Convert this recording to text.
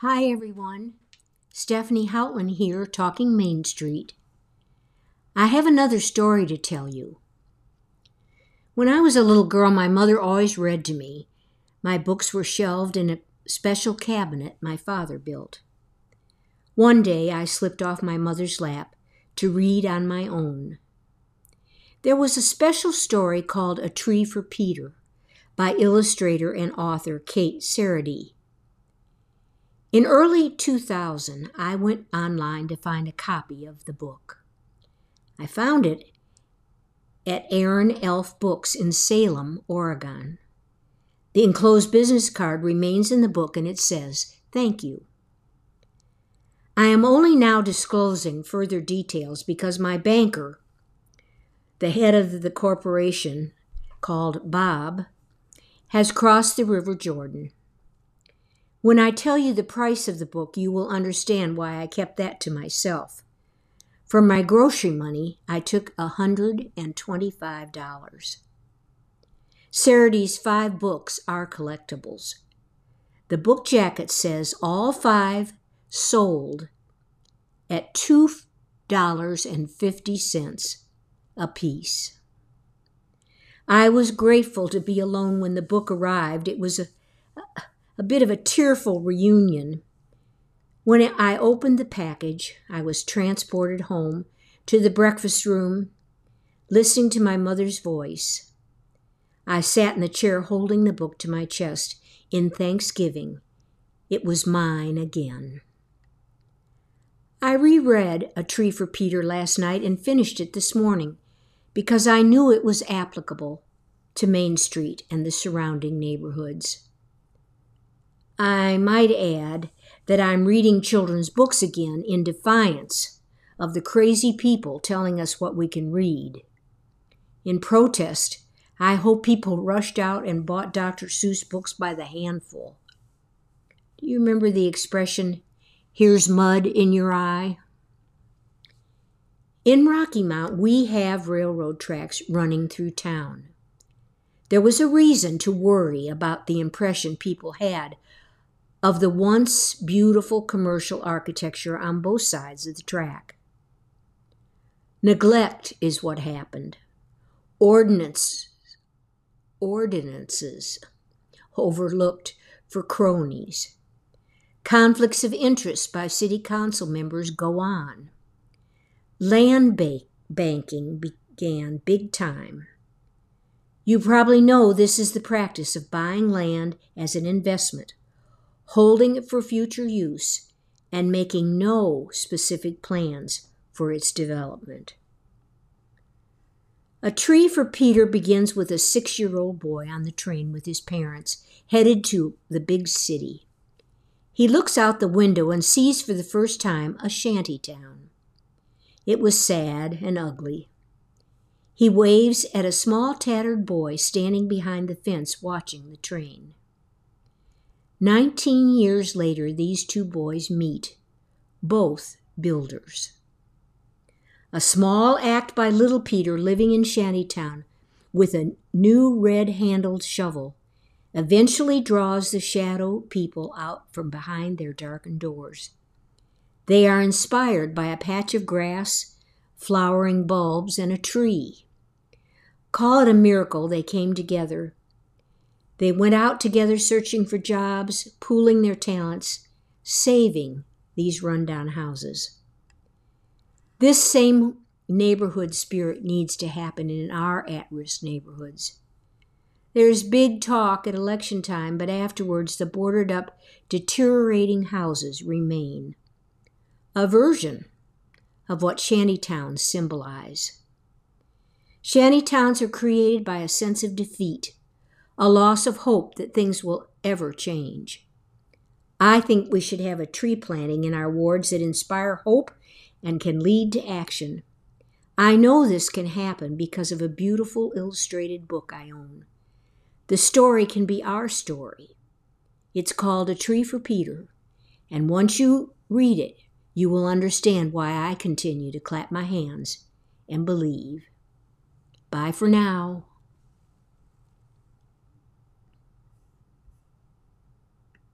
Hi, everyone. Stepheny Houtland here, talking Main Street. I have another story to tell you. When I was a little girl, my mother always read to me. My books were shelved in a special cabinet my father built. One day I slipped off my mother's lap to read on my own. There was a special story called A Tree for Peter by illustrator and author Kate Seredy. In early 2000, I went online to find a copy of the book. I found it at Aaron Elf Books in Salem, Oregon. The enclosed business card remains in the book and it says, Thank you. I am only now disclosing further details because my banker, the head of the corporation called Bob, has crossed the River Jordan. When I tell you the price of the book, you will understand why I kept that to myself. For my grocery money, I took a $125. Seredy's five books are collectibles. The book jacket says all five sold at $2.50 a piece. I was grateful to be alone when the book arrived. It was a, a bit of a tearful reunion. When I opened the package, I was transported home to the breakfast room, listening to my mother's voice. I sat in the chair holding the book to my chest in thanksgiving. It was mine again. I reread A Tree for Peter last night and finished it this morning because I knew it was applicable to Main Street and the surrounding neighborhoods. I might add that I'm reading children's books again in defiance of the crazy people telling us what we can read. In protest, I hope people rushed out and bought Dr. Seuss books by the handful. Do you remember the expression, here's mud in your eye? In Rocky Mount, we have railroad tracks running through town. There was a reason to worry about the impression people had of the once beautiful commercial architecture on both sides of the track. Neglect is what happened. Ordinance, ordinances overlooked for cronies. Conflicts of interest by city council members go on. Land ba- banking began big time. You probably know this is the practice of buying land as an investment holding it for future use, and making no specific plans for its development. A Tree for Peter begins with a six year old boy on the train with his parents, headed to the big city. He looks out the window and sees for the first time a shanty town. It was sad and ugly. He waves at a small tattered boy standing behind the fence watching the train. Nineteen years later, these two boys meet, both builders. A small act by little Peter living in Shantytown with a new red handled shovel eventually draws the shadow people out from behind their darkened doors. They are inspired by a patch of grass, flowering bulbs, and a tree. Call it a miracle they came together they went out together searching for jobs, pooling their talents, saving these rundown houses. This same neighborhood spirit needs to happen in our at risk neighborhoods. There's big talk at election time, but afterwards the boarded up, deteriorating houses remain. A version of what shantytowns symbolize. Shantytowns are created by a sense of defeat a loss of hope that things will ever change. I think we should have a tree planting in our wards that inspire hope and can lead to action. I know this can happen because of a beautiful illustrated book I own. The story can be our story. It's called A Tree for Peter, and once you read it, you will understand why I continue to clap my hands and believe. Bye for now.